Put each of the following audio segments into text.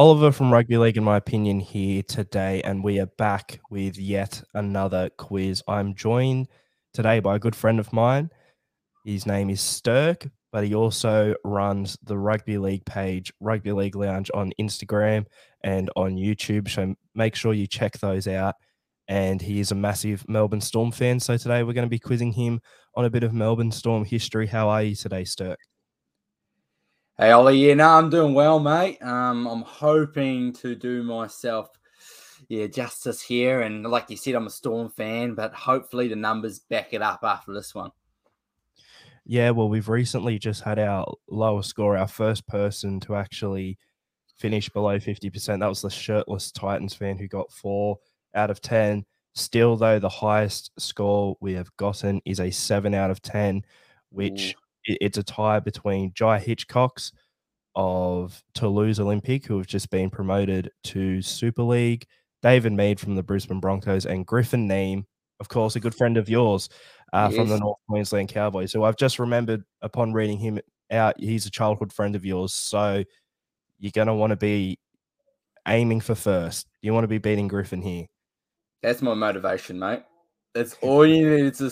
Oliver from Rugby League, in my opinion, here today, and we are back with yet another quiz. I'm joined today by a good friend of mine. His name is Stirk, but he also runs the Rugby League page, Rugby League Lounge, on Instagram and on YouTube. So make sure you check those out. And he is a massive Melbourne Storm fan. So today we're going to be quizzing him on a bit of Melbourne Storm history. How are you today, Stirk? Hey Ollie, yeah, no, I'm doing well, mate. Um, I'm hoping to do myself, yeah, justice here. And like you said, I'm a Storm fan, but hopefully the numbers back it up after this one. Yeah, well, we've recently just had our lowest score, our first person to actually finish below 50%. That was the shirtless Titans fan who got four out of 10. Still, though, the highest score we have gotten is a seven out of 10, which Ooh it's a tie between Jai Hitchcocks of Toulouse Olympique, who have just been promoted to Super League, David Mead from the Brisbane Broncos, and Griffin Neame, of course, a good friend of yours uh, yes. from the North Queensland Cowboys. So I've just remembered upon reading him out, he's a childhood friend of yours. So you're going to want to be aiming for first. You want to be beating Griffin here. That's my motivation, mate. That's all you need to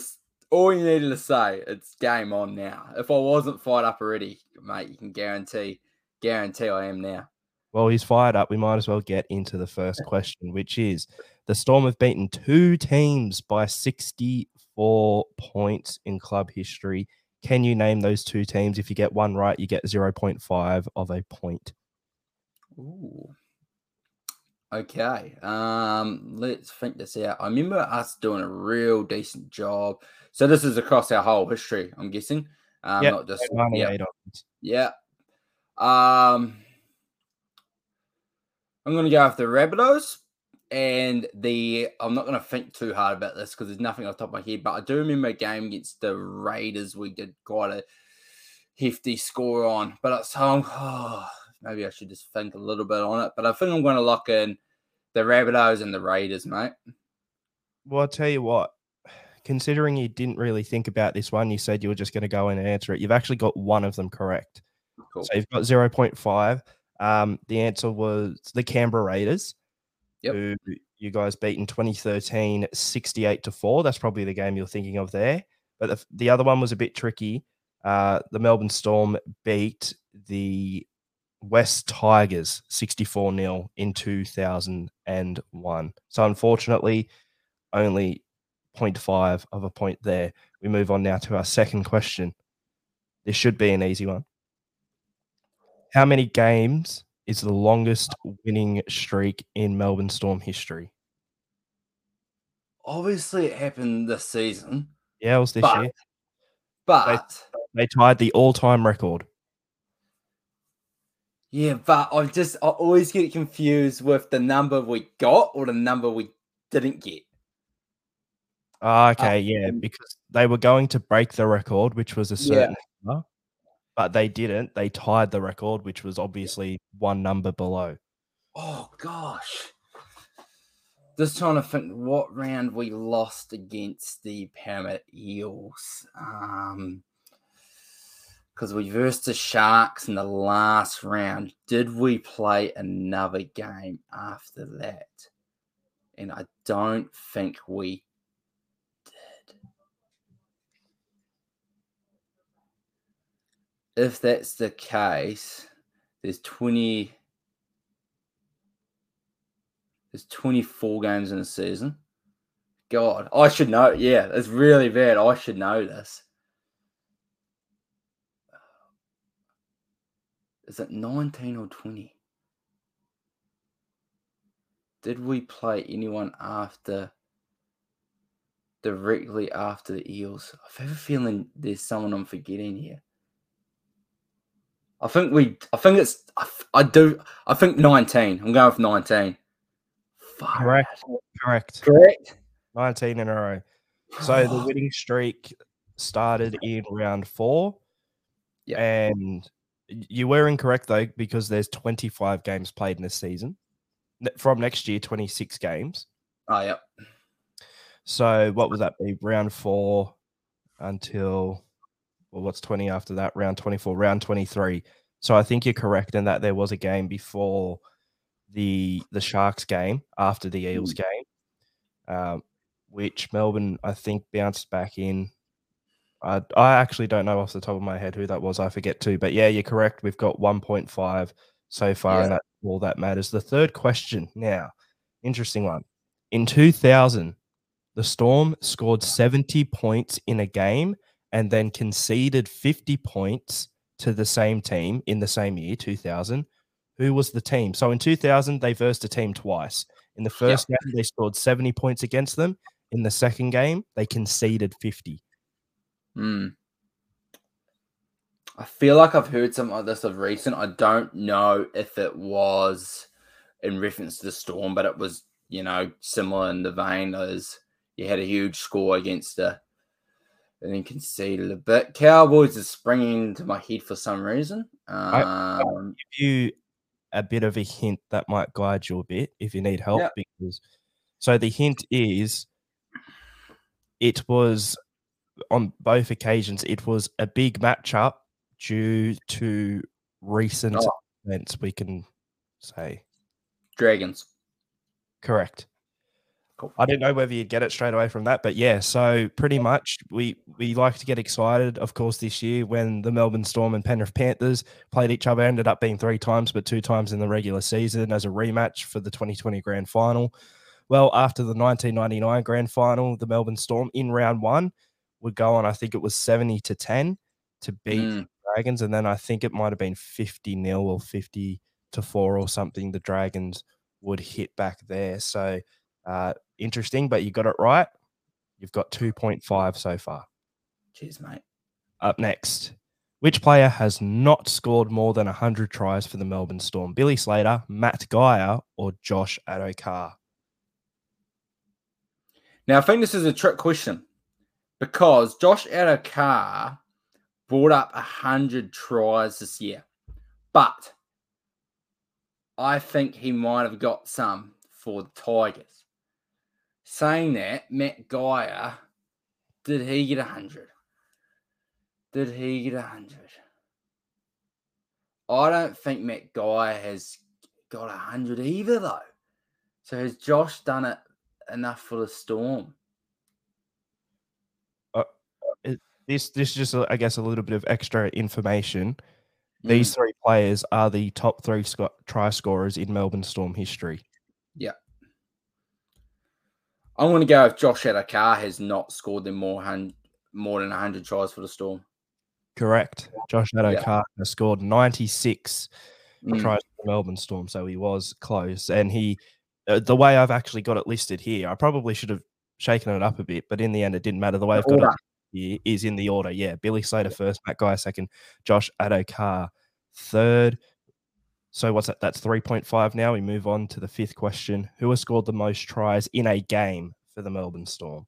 all you needed to say, it's game on now. If I wasn't fired up already, mate, you can guarantee, guarantee I am now. Well, he's fired up. We might as well get into the first question, which is the Storm have beaten two teams by 64 points in club history. Can you name those two teams? If you get one right, you get 0.5 of a point. Ooh. Okay. Um, let's think this out. I remember us doing a real decent job so this is across our whole history, I'm guessing. Um, yep. not just yeah. yeah. Um, I'm gonna go after Rabbitohs, and the I'm not gonna think too hard about this because there's nothing off the top of my head. But I do remember a game against the Raiders we did quite a hefty score on. But so I'm, oh, maybe I should just think a little bit on it. But I think I'm going to lock in the Rabbitohs and the Raiders, mate. Well, I'll tell you what considering you didn't really think about this one, you said you were just going to go in and answer it. You've actually got one of them correct. Cool. So you've got 0.5. Um, the answer was the Canberra Raiders, yep. who you guys beat in 2013 68 to 4. That's probably the game you're thinking of there. But the, the other one was a bit tricky. Uh, the Melbourne Storm beat the West Tigers 64 0 in 2001. So unfortunately, only 0.5 of a point there. We move on now to our second question. This should be an easy one. How many games is the longest winning streak in Melbourne Storm history? Obviously, it happened this season. Yeah, it was this but, year. But they, they tied the all-time record. Yeah, but I just I always get confused with the number we got or the number we didn't get. Oh, okay, yeah, because they were going to break the record, which was a certain yeah. number, but they didn't. They tied the record, which was obviously one number below. Oh gosh. Just trying to think what round we lost against the Parramatta Eels. Um because we versed the Sharks in the last round. Did we play another game after that? And I don't think we if that's the case, there's 20 there's 24 games in a season. God, I should know. Yeah, it's really bad. I should know this. Is it 19 or 20? Did we play anyone after directly after the Eels? I have a feeling there's someone I'm forgetting here. I think we. I think it's. I, I do. I think nineteen. I'm going with nineteen. Correct. Correct. Correct. Nineteen in a row. So the winning streak started in round four. Yeah. And you were incorrect though because there's 25 games played in this season. From next year, 26 games. Ah, oh, yeah. So what would that be? Round four until well, what's 20 after that? Round 24, round 23. So I think you're correct in that there was a game before the the Sharks game after the Eels mm. game, um, which Melbourne I think bounced back in. I I actually don't know off the top of my head who that was. I forget too, but yeah, you're correct. We've got 1.5 so far, yeah. and that's all that matters. The third question now, interesting one. In 2000, the Storm scored 70 points in a game and then conceded 50 points to the same team in the same year, 2000. Who was the team? So in 2000, they versed a team twice. In the first game, they scored 70 points against them. In the second game, they conceded 50. Hmm. I feel like I've heard some of this of recent. I don't know if it was in reference to the Storm, but it was, you know, similar in the vein as you had a huge score against the and then conceded a bit. Cowboys is springing to my head for some reason. Um, I, will give you a bit of a hint that might guide you a bit if you need help. Because so the hint is it was on both occasions. It was a big matchup due to recent oh. events. We can say Dragons. Correct. Cool. I didn't know whether you'd get it straight away from that, but yeah. So pretty much, we we like to get excited. Of course, this year when the Melbourne Storm and Penrith Panthers played each other, ended up being three times, but two times in the regular season as a rematch for the 2020 Grand Final. Well, after the 1999 Grand Final, the Melbourne Storm in round one would go on. I think it was 70 to 10 to beat mm. Dragons, and then I think it might have been 50 nil or 50 to four or something. The Dragons would hit back there. So uh, interesting, but you got it right. You've got 2.5 so far. Cheers, mate. Up next, which player has not scored more than 100 tries for the Melbourne Storm? Billy Slater, Matt Geyer, or Josh Addo-Carr? Now, I think this is a trick question because Josh Addo-Carr brought up 100 tries this year, but I think he might have got some for the Tigers. Saying that, Matt Geyer, did he get 100? Did he get 100? I don't think Matt Geyer has got 100 either, though. So has Josh done it enough for the Storm? Uh, this this is just, I guess, a little bit of extra information. These mm. three players are the top three sc- try scorers in Melbourne Storm history. Yeah. I'm going to go if Josh Addo-Carr has not scored them more hun- more than 100 tries for the Storm. Correct. Josh Addo-Carr yeah. has scored 96 mm. tries for the Melbourne Storm, so he was close. And he, uh, the way I've actually got it listed here, I probably should have shaken it up a bit, but in the end, it didn't matter. The way I've got it here is in the order. Yeah, Billy Slater first, Matt Geyer second, Josh Addo-Carr third, so what's that? That's 3.5 now. We move on to the fifth question. Who has scored the most tries in a game for the Melbourne Storm?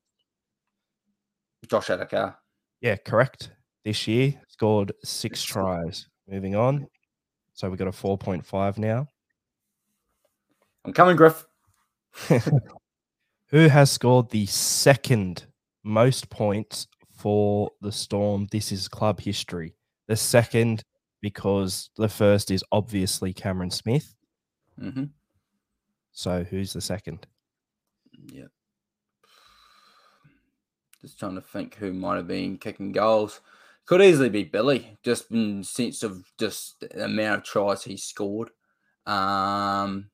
Josh Addo-Carr. Yeah, correct. This year scored six tries. Moving on. So we've got a 4.5 now. I'm coming, Griff. Who has scored the second most points for the Storm? This is club history. The second because the first is obviously Cameron Smith. Mm-hmm. So who's the second? Yeah. Just trying to think who might have been kicking goals. Could easily be Billy, just in sense of just the amount of tries he scored. Um,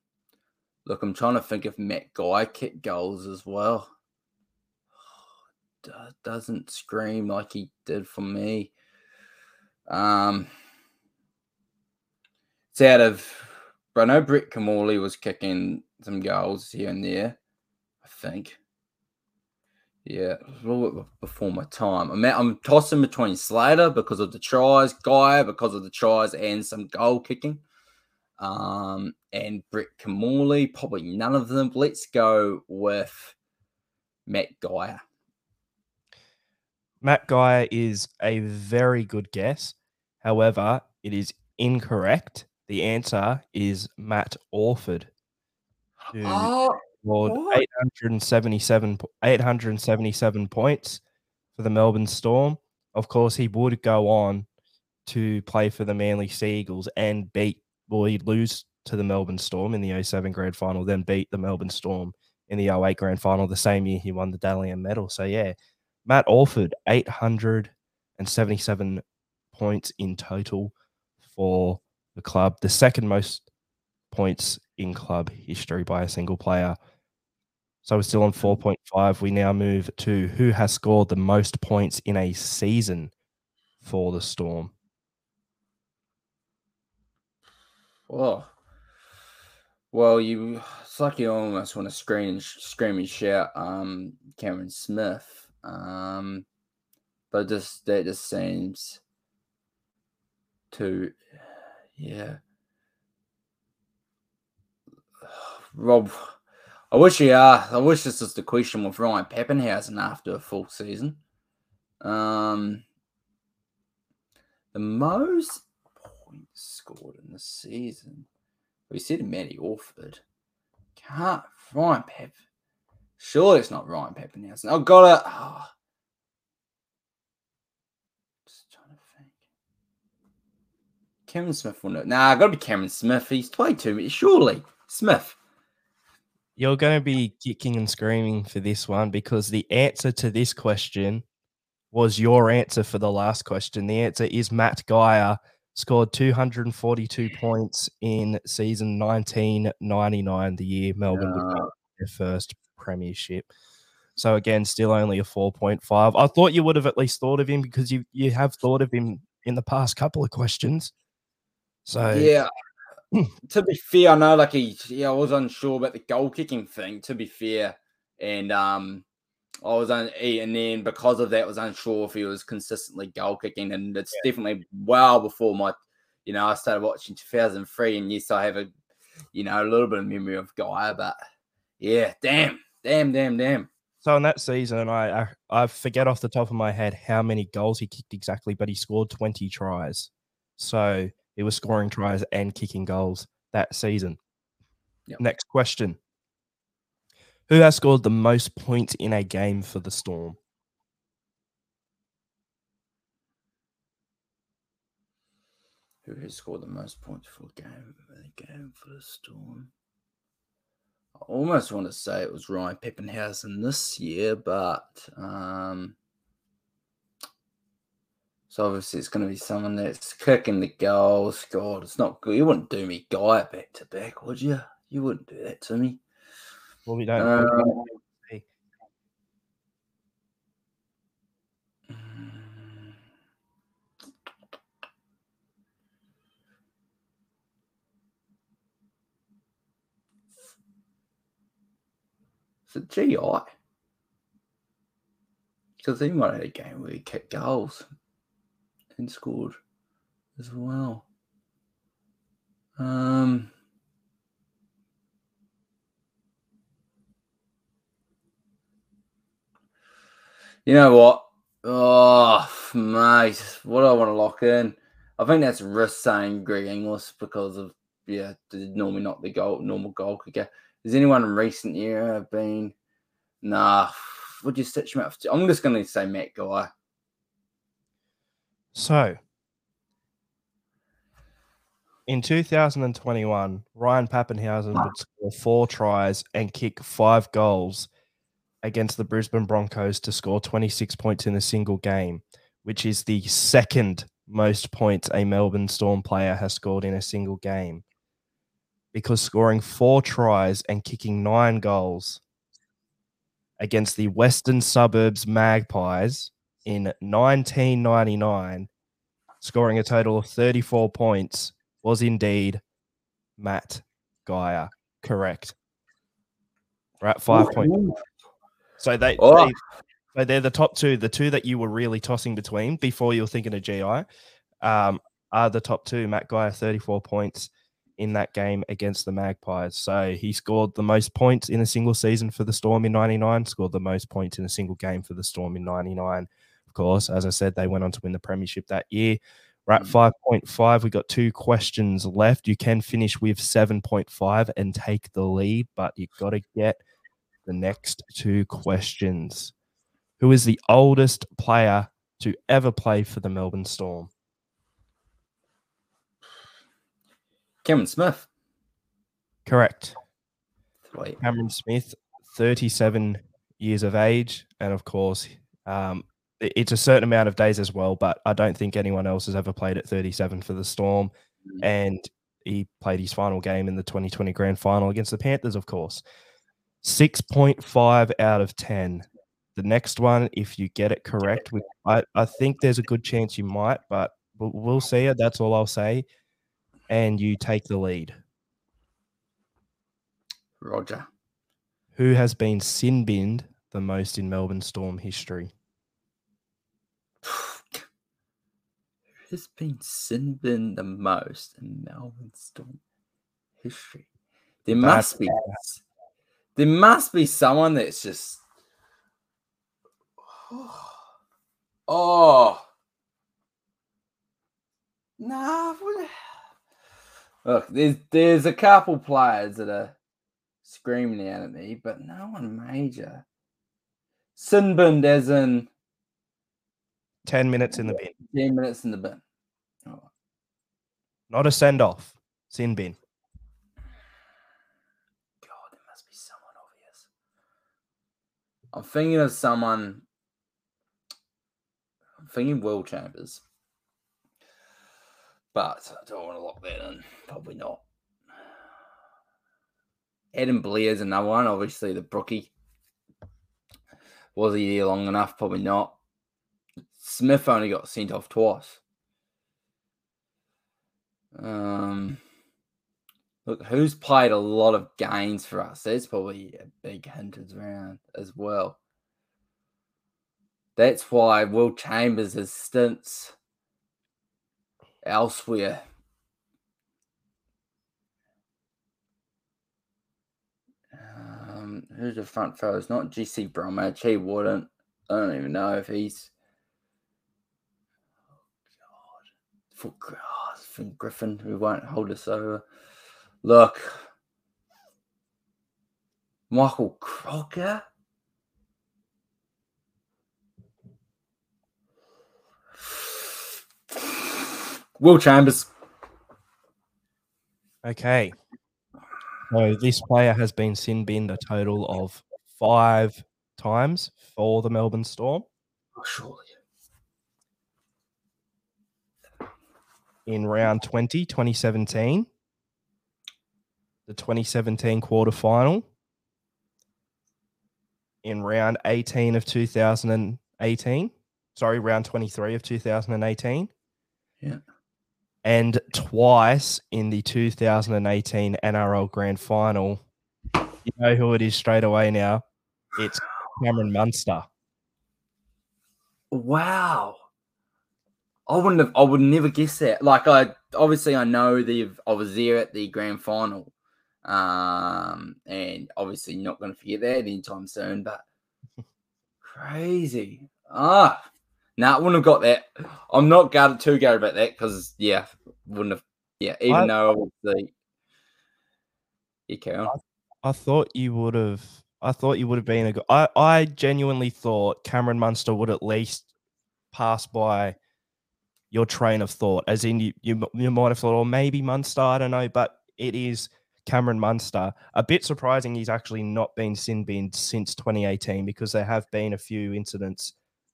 look, I'm trying to think if Matt Geyer kicked goals as well. Doesn't scream like he did for me. Um, it's out of. I know Brett Kimmorley was kicking some goals here and there. I think. Yeah, a little bit before my time. I'm, I'm tossing between Slater because of the tries, Guy because of the tries and some goal kicking. Um, and Brett Kimmorley, probably none of them. Let's go with Matt Geyer. Matt Geyer is a very good guess. However, it is incorrect. The answer is Matt Orford, who oh, scored 877, 877 points for the Melbourne Storm. Of course, he would go on to play for the Manly Sea Eagles and beat, well, he'd lose to the Melbourne Storm in the 07 grand final, then beat the Melbourne Storm in the 08 grand final the same year he won the Dally M medal. So, yeah, Matt Orford, 877 points in total for the club, the second most points in club history by a single player. So we're still on 4.5. We now move to who has scored the most points in a season for the Storm. Oh, well, you it's like you almost want to scream and scream and shout, um, Cameron Smith, um, but just that just seems to, yeah, Rob. I wish he uh, are. I wish this was the question with Ryan Papenhuyzen after a full season. Um, the most points scored in the season. We said Matty Orford. Can't Ryan Pep. Surely it's not Ryan Papenhuyzen. I've got it. Oh. Uh, ah. Just trying to think. Cameron Smith will know. Nah, gotta be Cameron Smith. He's played too Surely. Smith. You're going to be kicking and screaming for this one because the answer to this question was your answer for the last question. The answer is Matt Geyer scored 242 points in season 1999, the year Melbourne yeah. won their first premiership. So again, still only a 4.5. I thought you would have at least thought of him because you you have thought of him in the past couple of questions. So yeah, to be fair, I know like he, yeah, I was unsure about the goal kicking thing. To be fair, and um, I was on, and then because of that, I was unsure if he was consistently goal kicking, and it's yeah. definitely well before my, you know, I started watching 2003, and yes, I have a, you know, a little bit of memory of Guy, but yeah, damn, damn, damn, damn. So in that season, I, I I forget off the top of my head how many goals he kicked exactly, but he scored 20 tries. So he was scoring tries and kicking goals that season. Yep. Next question. Who has scored the most points in a game for the Storm? Who has scored the most points for a game, a game for the Storm? I almost want to say it was Ryan Papenhuyzen this year, but um, so obviously it's going to be someone that's kicking the goals. God, it's not good. You wouldn't do me guy back to back, would you? You wouldn't do that to me. Well, we don't. Uh, Is it GI? Because he might have had a game where he kicked goals and scored as well. Um, you know what? Oh, mate, what do I want to lock in? I think that's risk saying Greg Inglis because of yeah, normally not the goal normal goal kicker. Has anyone in recent year been? Nah, would you stitch him up? I'm just going to say Matt Geyer. So, in 2021, Ryan Papenhuyzen would score four tries and kick five goals against the Brisbane Broncos to score 26 points in a single game, which is the second most points a Melbourne Storm player has scored in a single game. Because scoring four tries and kicking nine goals against the Western Suburbs Magpies in 1999, scoring a total of 34 points, was indeed Matt Geyer. Correct. We're at five points. So they, oh. they, so they're the top two. The two that you were really tossing between before you were thinking of GI um, are the top two. Matt Geyer, 34 points in that game against the Magpies. So he scored the most points in a single season for the Storm in 99, scored the most points in a single game for the Storm in 99 course. As I said, they went on to win the premiership that year. We're at 5.5. Mm. We've got two questions left. You can finish with 7.5 and take the lead, but you've got to get the next two questions. Who is the oldest player to ever play for the Melbourne Storm? Cameron Smith. Correct. Cameron Smith, 37 years of age. And of course, um, it's a certain amount of days as well, but I don't think anyone else has ever played at 37 for the Storm. Mm. And he played his final game in the 2020 grand final against the Panthers, of course. 6.5 out of 10. The next one, if you get it correct, I, I think there's a good chance you might, but we'll, we'll see it. That's all I'll say. And you take the lead. Roger. Who has been sin binned the most in Melbourne Storm history? has been sin binned the most in Melbourne Storm history? There must be. There must be someone that's just. Oh. Nah. Look, there's there's a couple players that are screaming out at me, but no one major. Sin binned as in 10 minutes in the bin. 10 minutes in the bin. Oh. Not a send off. Sin bin. God, there must be someone obvious. I'm thinking of someone. I'm thinking Will Chambers. But I don't want to lock that in. Probably not. Adam Blair's another one, obviously the brookie. Was he here long enough? Probably not. Smith only got sent off twice. Um, look, who's played a lot of games for us? That's probably a big hint around as well. That's why Will Chambers has stints elsewhere who's the front row? It's not Jesse Bromwich. He wouldn't. I don't even know if he's. Oh, God. For God, Finn Griffin, who won't hold us over. Look. Michael Crocker. Will Chambers. Okay. So this player has been sin binned a total of five times for the Melbourne Storm. Oh, surely. In round 20, 2017, the 2017 quarter final, in round 18 of 2018, sorry, round 23 of 2018. Yeah and twice in the 2018 NRL Grand Final. You know who it is straight away now. It's Cameron Munster. Wow. I wouldn't have I would never guess that. Like I obviously I know the I was there at the grand final. Um and obviously not gonna forget that anytime soon, but crazy. Ah, Nah, I wouldn't have got that. I'm not gutted too gutted about that because yeah, wouldn't have. Yeah, even I, though obviously, you on. I, I thought you would have. I thought you would have been a good. I I genuinely thought Cameron Munster would at least pass by your train of thought, as in you you, you might have thought, or maybe Munster, I don't know, but it is Cameron Munster. A bit surprising he's actually not been sin binned since 2018 because there have been a few incidents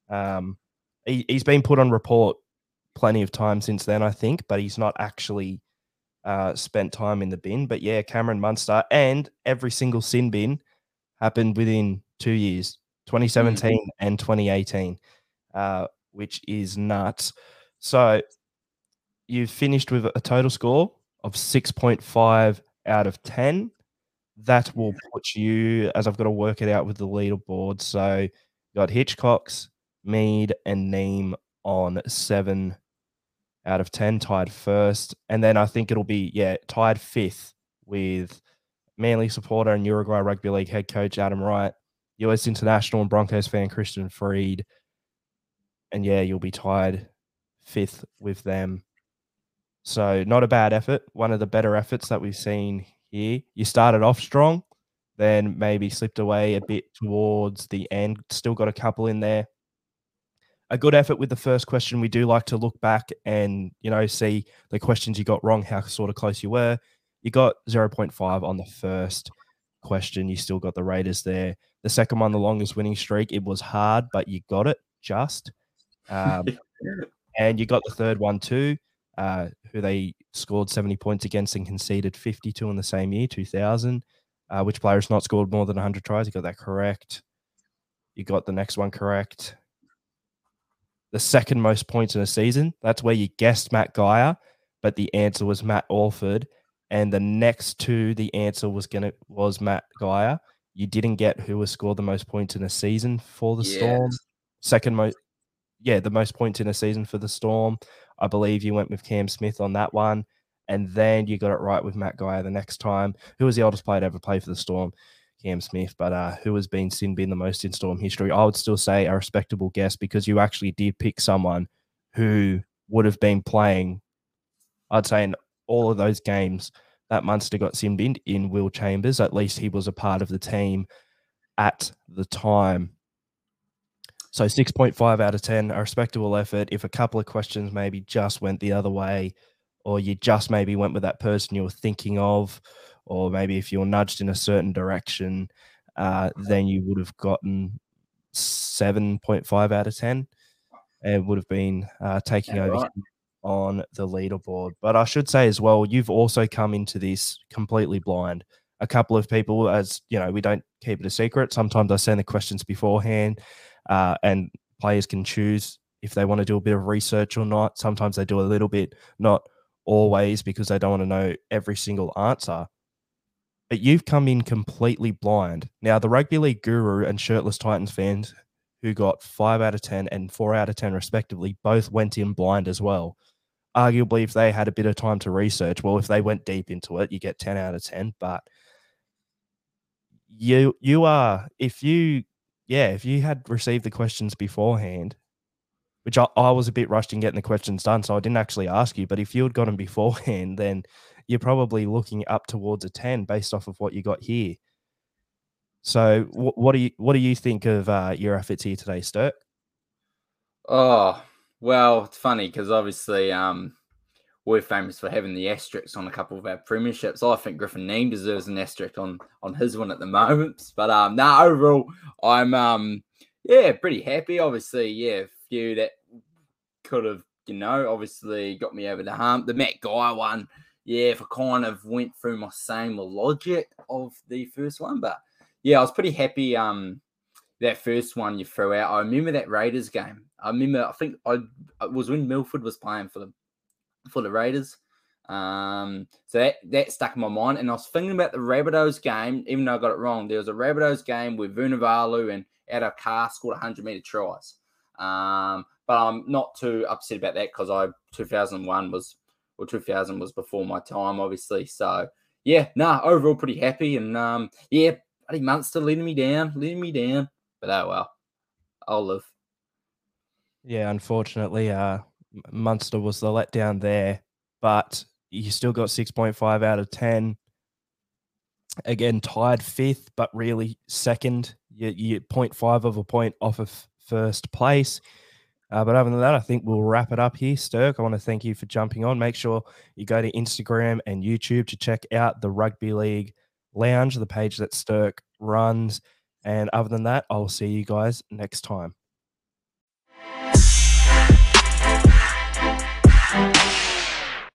um, he, he's been put on report plenty of time since then, I think, but he's not actually uh, spent time in the bin. But yeah, Cameron Munster and every single sin bin happened within two years 2017 mm-hmm. and 2018, uh, which is nuts. So you've finished with a total score of 6.5 out of 10. That will put you, as I've got to work it out with the leaderboard. So got Hitchcock's Mead and Neame on seven out of 10, tied first. And then I think it'll be, yeah, tied fifth with Manly supporter and Uruguay Rugby League head coach Adam Wright, US international and Broncos fan Christian Freed. And yeah, you'll be tied fifth with them. So not a bad effort. One of the better efforts that we've seen here. You started off strong, then maybe slipped away a bit towards the end. Still got a couple in there a good effort with the first question. We do like to look back and you know see the questions you got wrong, how sort of close you were. you got 0.5 on the first question. You still got the Raiders there. The second one, the longest winning streak, it was hard, but you got it just. Um, and you got the third one too, uh, who they scored 70 points against and conceded 52 in the same year, 2000. Uh, which player has not scored more than 100 tries? You got that correct. You got the next one correct. The second most points in a season. That's where you guessed Matt Geyer, but the answer was Matt Orford. And the next two, the answer was gonna was Matt Geyer. You didn't get who has scored the most points in a season for the yes. Storm. Second most, yeah, the most points in a season for the Storm. I believe you went with Cam Smith on that one. And then you got it right with Matt Geyer the next time. Who was the oldest player to ever play for the Storm? Cam Smith. But uh, who has been sin bin the most in Storm history? I would still say a respectable guess because you actually did pick someone who would have been playing, I'd say, in all of those games that Munster got sin in Will Chambers. At least he was a part of the team at the time. So 6.5 out of 10, a respectable effort. If a couple of questions maybe just went the other way, or you just maybe went with that person you were thinking of, or maybe if you were nudged in a certain direction, uh, then you would have gotten 7.5 out of 10 and would have been uh, taking yeah, over right. on the leaderboard. But I should say as well, you've also come into this completely blind. A couple of people, as you know, we don't keep it a secret. Sometimes I send the questions beforehand, uh, and players can choose if they want to do a bit of research or not. Sometimes they do a little bit, not always because they don't want to know every single answer. But you've come in completely blind. Now, the rugby league guru and shirtless Titans fans who got five out of 10 and four out of 10, respectively, both went in blind as well. Arguably, if they had a bit of time to research, well, if they went deep into it, you get 10 out of 10. But you, you are, if you, yeah, if you had received the questions beforehand, which I, I was a bit rushed in getting the questions done, so I didn't actually ask you. But if you had got them beforehand, then you're probably looking up towards a 10 based off of what you got here. So, wh- what do you what do you think of uh, your efforts here today, Stirk? Oh well, it's funny because obviously um, we're famous for having the asterisks on a couple of our premierships. I think Griffin Neame deserves an asterisk on on his one at the moment. But um, no, overall, I'm um, yeah, pretty happy. Obviously, yeah, few that could have, you know, obviously got me over the hump. The Matt Geyer one, yeah, if I kind of went through my same logic of the first one, but yeah, I was pretty happy. Um, that first one you threw out. I remember that Raiders game. I remember. I think I was when Milford was playing for the for the Raiders. Um, so that that stuck in my mind, and I was thinking about the Rabbitohs game, even though I got it wrong. There was a Rabbitohs game with Vunivalu and Addo-Carr scored 100 meter tries. Um, but I'm not too upset about that because I 2001 was or 2000 was before my time, obviously. So yeah, nah, overall pretty happy, and um, yeah, bloody Munster letting me down, letting me down. But oh well, I'll live. Yeah, unfortunately, uh, Munster was the letdown there, but you still got 6.5 out of 10. Again, tied fifth, but really second. You, you 0.5 of a point off of first place. Uh, but other than that, I think we'll wrap it up here. Stirk, I want to thank you for jumping on. Make sure you go to Instagram and YouTube to check out the Rugby League Lounge, the page that Stirk runs. And other than that, I'll see you guys next time.